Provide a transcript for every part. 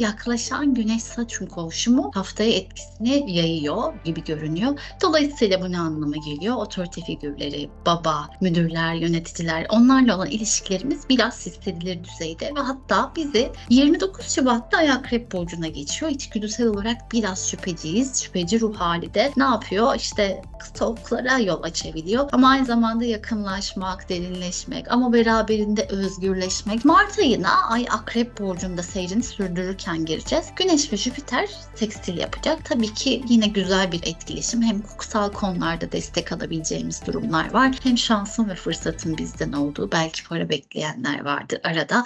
yaklaşan Güneş Satürn kavuşumu haftaya etkisini yayıyor gibi görünüyor. Dolayısıyla bu ne anlama geliyor? Otorite figürleri, baba, müdürler, yöneticiler onlarla olan ilişkilerimiz biraz hissedilir düzeyde ve hatta bizi 29 Şubat'ta Akrep Burcu'na geçiyor. İçgüdüsel olarak biraz şüpheciyiz. Şüpheci ruh hali de ne yapıyor? İşte stalklara yol açabiliyor. Ama aynı zamanda yakınlaşmak, derinleşmek ama beraberinde özgürleşmek. Mart ayına Ay Akrep Burcu'nda seyrini sürdürürken gireceğiz. Güneş ve Jüpiter sekstil yapacak. Tabii ki yine güzel bir etkileşim. Hem hukuksal konularda destek alabileceğimiz durumlar var. Hem şansın ve fırsatın bizden olduğu belki para bekleyenler vardır arada.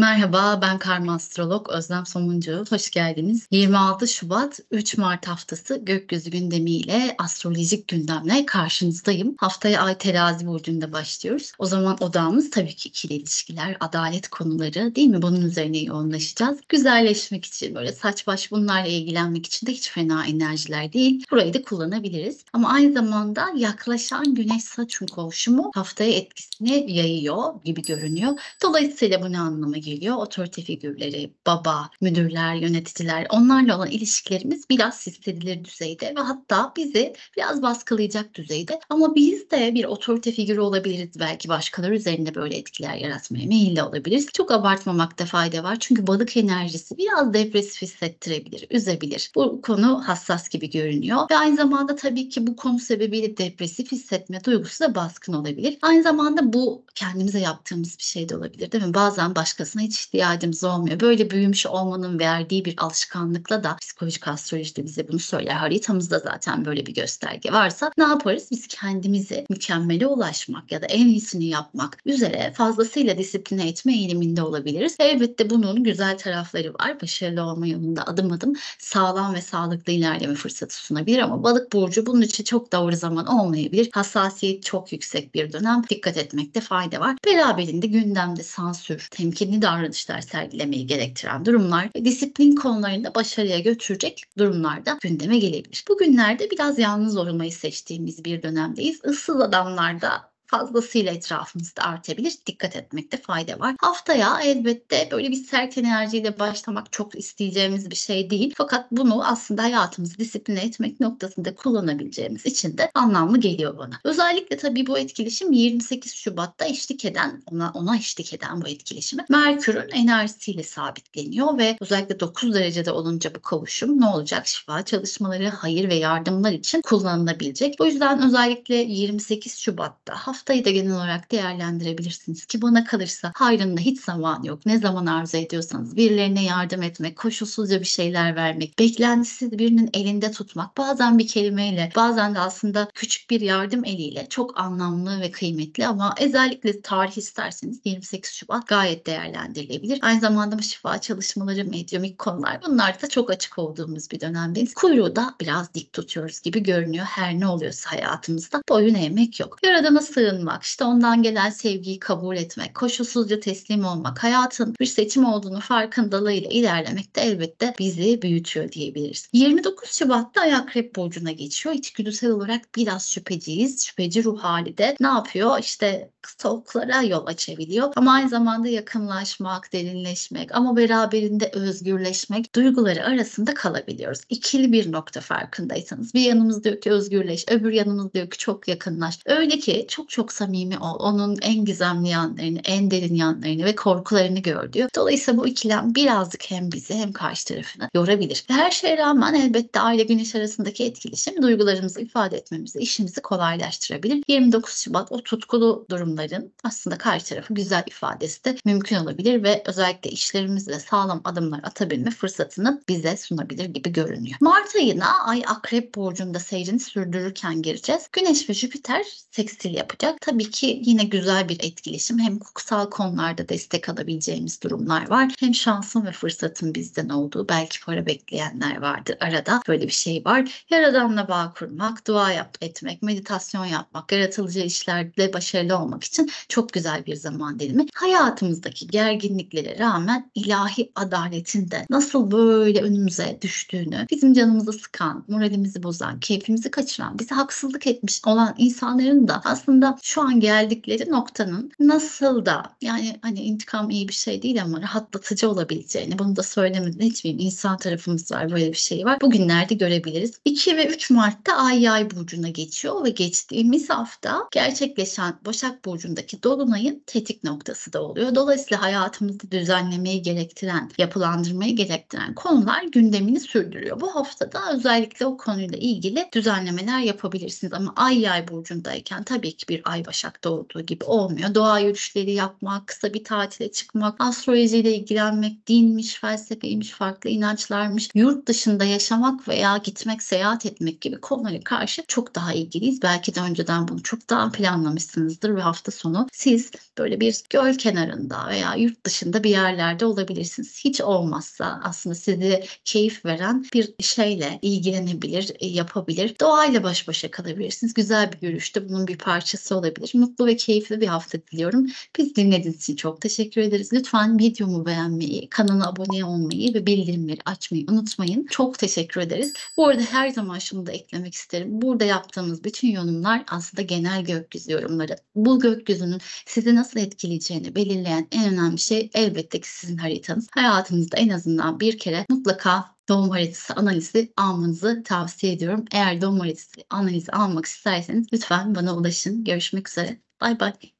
Merhaba, ben karma astrolog Özlem Somuncu. Hoş geldiniz. 26 Şubat 3 Mart haftası gökyüzü gündemiyle astrolojik gündemle karşınızdayım. Haftaya Ay Terazi burcunda başlıyoruz. O zaman odamız tabii ki ikili ilişkiler, adalet konuları değil mi? Bunun üzerine yoğunlaşacağız. Güzelleşmek için böyle saç baş bunlarla ilgilenmek için de hiç fena enerjiler değil. Burayı da kullanabiliriz. Ama aynı zamanda yaklaşan Güneş Satürn kavuşumu haftaya etkisini yayıyor gibi görünüyor. Dolayısıyla bu ne anlama geliyor? Geliyor. Otorite figürleri, baba, müdürler, yöneticiler onlarla olan ilişkilerimiz biraz hissedilir düzeyde ve hatta bizi biraz baskılayacak düzeyde. Ama biz de bir otorite figürü olabiliriz. Belki başkaları üzerinde böyle etkiler yaratmaya meyilli olabiliriz. Çok abartmamakta fayda var. Çünkü balık enerjisi biraz depresif hissettirebilir, üzebilir. Bu konu hassas gibi görünüyor. Ve aynı zamanda tabii ki bu konu sebebiyle depresif hissetme duygusu da baskın olabilir. Aynı zamanda bu kendimize yaptığımız bir şey de olabilir değil mi? Bazen başkasına hiç ihtiyacımız olmuyor. Böyle büyümüş olmanın verdiği bir alışkanlıkla da psikolojik astroloji de bize bunu söyler. Haritamızda zaten böyle bir gösterge varsa ne yaparız? Biz kendimizi mükemmele ulaşmak ya da en iyisini yapmak üzere fazlasıyla disipline etme eğiliminde olabiliriz. Elbette bunun güzel tarafları var. Başarılı olma yolunda adım adım sağlam ve sağlıklı ilerleme fırsatı sunabilir ama balık burcu bunun için çok doğru zaman olmayabilir. Hassasiyet çok yüksek bir dönem. Dikkat etmekte fayda var. Beraberinde gündemde sansür, temkinli davranışlar sergilemeyi gerektiren durumlar ve disiplin konularında başarıya götürecek durumlarda gündeme gelebilir. Bugünlerde biraz yalnız olmayı seçtiğimiz bir dönemdeyiz. Issız adamlarda fazlasıyla etrafımızda artabilir. Dikkat etmekte fayda var. Haftaya elbette böyle bir sert enerjiyle başlamak çok isteyeceğimiz bir şey değil. Fakat bunu aslında hayatımızı disipline etmek noktasında kullanabileceğimiz için de anlamlı geliyor bana. Özellikle tabii bu etkileşim 28 Şubat'ta eşlik eden, ona, ona eşlik eden bu etkileşimi Merkür'ün enerjisiyle sabitleniyor ve özellikle 9 derecede olunca bu kavuşum ne olacak? Şifa çalışmaları, hayır ve yardımlar için kullanılabilecek. O yüzden özellikle 28 Şubat'ta haftayı da genel olarak değerlendirebilirsiniz ki bana kalırsa hayrında hiç zaman yok. Ne zaman arzu ediyorsanız birilerine yardım etmek, koşulsuzca bir şeyler vermek, beklentisiz birinin elinde tutmak, bazen bir kelimeyle, bazen de aslında küçük bir yardım eliyle çok anlamlı ve kıymetli ama özellikle tarih isterseniz 28 Şubat gayet değerlendirilebilir. Aynı zamanda bu şifa çalışmaları, medyumik konular bunlar da çok açık olduğumuz bir dönemdeyiz. Kuyruğu da biraz dik tutuyoruz gibi görünüyor her ne oluyorsa hayatımızda. Boyun eğmek yok. Yaradana sığın sığınmak, işte ondan gelen sevgiyi kabul etmek, koşulsuzca teslim olmak, hayatın bir seçim olduğunu farkındalığıyla ilerlemek de elbette bizi büyütüyor diyebiliriz. 29 Şubat'ta Akrep Burcu'na geçiyor. İçgüdüsel olarak biraz şüpheciyiz. Şüpheci ruh hali de ne yapıyor? İşte stalklara yol açabiliyor. Ama aynı zamanda yakınlaşmak, derinleşmek ama beraberinde özgürleşmek duyguları arasında kalabiliyoruz. İkili bir nokta farkındaysanız. Bir yanımız diyor ki özgürleş, öbür yanımız diyor ki çok yakınlaş. Öyle ki çok çok çok samimi ol. Onun en gizemli yanlarını, en derin yanlarını ve korkularını gör diyor. Dolayısıyla bu ikilem birazcık hem bizi hem karşı tarafını yorabilir. Her şeye rağmen elbette aile güneş arasındaki etkileşim duygularımızı ifade etmemizi, işimizi kolaylaştırabilir. 29 Şubat o tutkulu durumların aslında karşı tarafı güzel ifadesi de mümkün olabilir ve özellikle işlerimizle sağlam adımlar atabilme fırsatını bize sunabilir gibi görünüyor. Mart ayına Ay Akrep Burcu'nda seyrini sürdürürken gireceğiz. Güneş ve Jüpiter sekstil yapacak olacak. Tabii ki yine güzel bir etkileşim. Hem hukuksal konularda destek alabileceğimiz durumlar var. Hem şansın ve fırsatın bizden olduğu belki para bekleyenler vardır arada. Böyle bir şey var. Yaradanla bağ kurmak, dua yap, etmek, meditasyon yapmak, yaratılıcı işlerde başarılı olmak için çok güzel bir zaman dilimi. Hayatımızdaki gerginliklere rağmen ilahi adaletin de nasıl böyle önümüze düştüğünü, bizim canımızı sıkan, moralimizi bozan, keyfimizi kaçıran, bize haksızlık etmiş olan insanların da aslında şu an geldikleri noktanın nasıl da yani hani intikam iyi bir şey değil ama rahatlatıcı olabileceğini bunu da söylemeden hiçbir insan tarafımız var böyle bir şey var. Bugünlerde görebiliriz. 2 ve 3 Mart'ta Ay Yay burcuna geçiyor ve geçtiğimiz hafta gerçekleşen Başak burcundaki dolunayın tetik noktası da oluyor. Dolayısıyla hayatımızda düzenlemeyi gerektiren, yapılandırmayı gerektiren konular gündemini sürdürüyor. Bu haftada özellikle o konuyla ilgili düzenlemeler yapabilirsiniz ama Ay Yay burcundayken tabii ki bir Ay Başak'ta olduğu gibi olmuyor. Doğa yürüyüşleri yapmak, kısa bir tatile çıkmak, astrolojiyle ilgilenmek, dinmiş, felsefeymiş, farklı inançlarmış, yurt dışında yaşamak veya gitmek, seyahat etmek gibi konulara karşı çok daha ilgiliyiz. Belki de önceden bunu çok daha planlamışsınızdır ve hafta sonu siz böyle bir göl kenarında veya yurt dışında bir yerlerde olabilirsiniz. Hiç olmazsa aslında size keyif veren bir şeyle ilgilenebilir, yapabilir. Doğayla baş başa kalabilirsiniz. Güzel bir yürüyüşte bunun bir parçası olabilir. Mutlu ve keyifli bir hafta diliyorum. Biz dinlediğiniz için çok teşekkür ederiz. Lütfen videomu beğenmeyi, kanala abone olmayı ve bildirimleri açmayı unutmayın. Çok teşekkür ederiz. Bu arada her zaman şunu da eklemek isterim. Burada yaptığımız bütün yorumlar aslında genel gökyüzü yorumları. Bu gökyüzünün sizi nasıl etkileyeceğini belirleyen en önemli şey elbette ki sizin haritanız. Hayatınızda en azından bir kere mutlaka doğum haritası analizi almanızı tavsiye ediyorum. Eğer doğum haritası analizi almak isterseniz lütfen bana ulaşın. Görüşmek üzere. Bay bay.